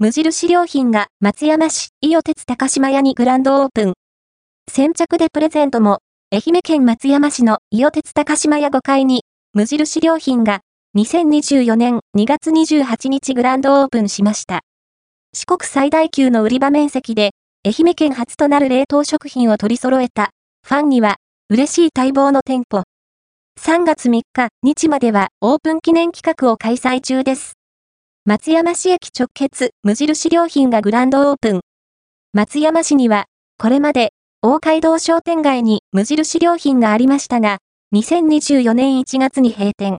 無印良品が松山市伊予鉄高島屋にグランドオープン。先着でプレゼントも、愛媛県松山市の伊予鉄高島屋5階に、無印良品が2024年2月28日グランドオープンしました。四国最大級の売り場面積で、愛媛県初となる冷凍食品を取り揃えた、ファンには、嬉しい待望の店舗。3月3日、日まではオープン記念企画を開催中です。松山市駅直結無印良品がグランドオープン。松山市には、これまで、大街道商店街に無印良品がありましたが、2024年1月に閉店。